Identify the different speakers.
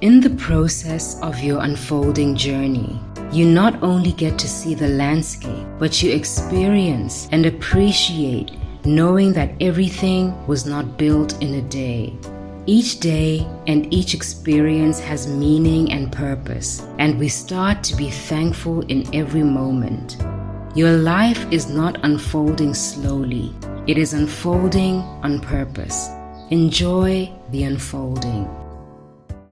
Speaker 1: In the process of your unfolding journey, you not only get to see the landscape, but you experience and appreciate knowing that everything was not built in a day. Each day and each experience has meaning and purpose, and we start to be thankful in every moment. Your life is not unfolding slowly, it is unfolding on purpose. Enjoy the unfolding.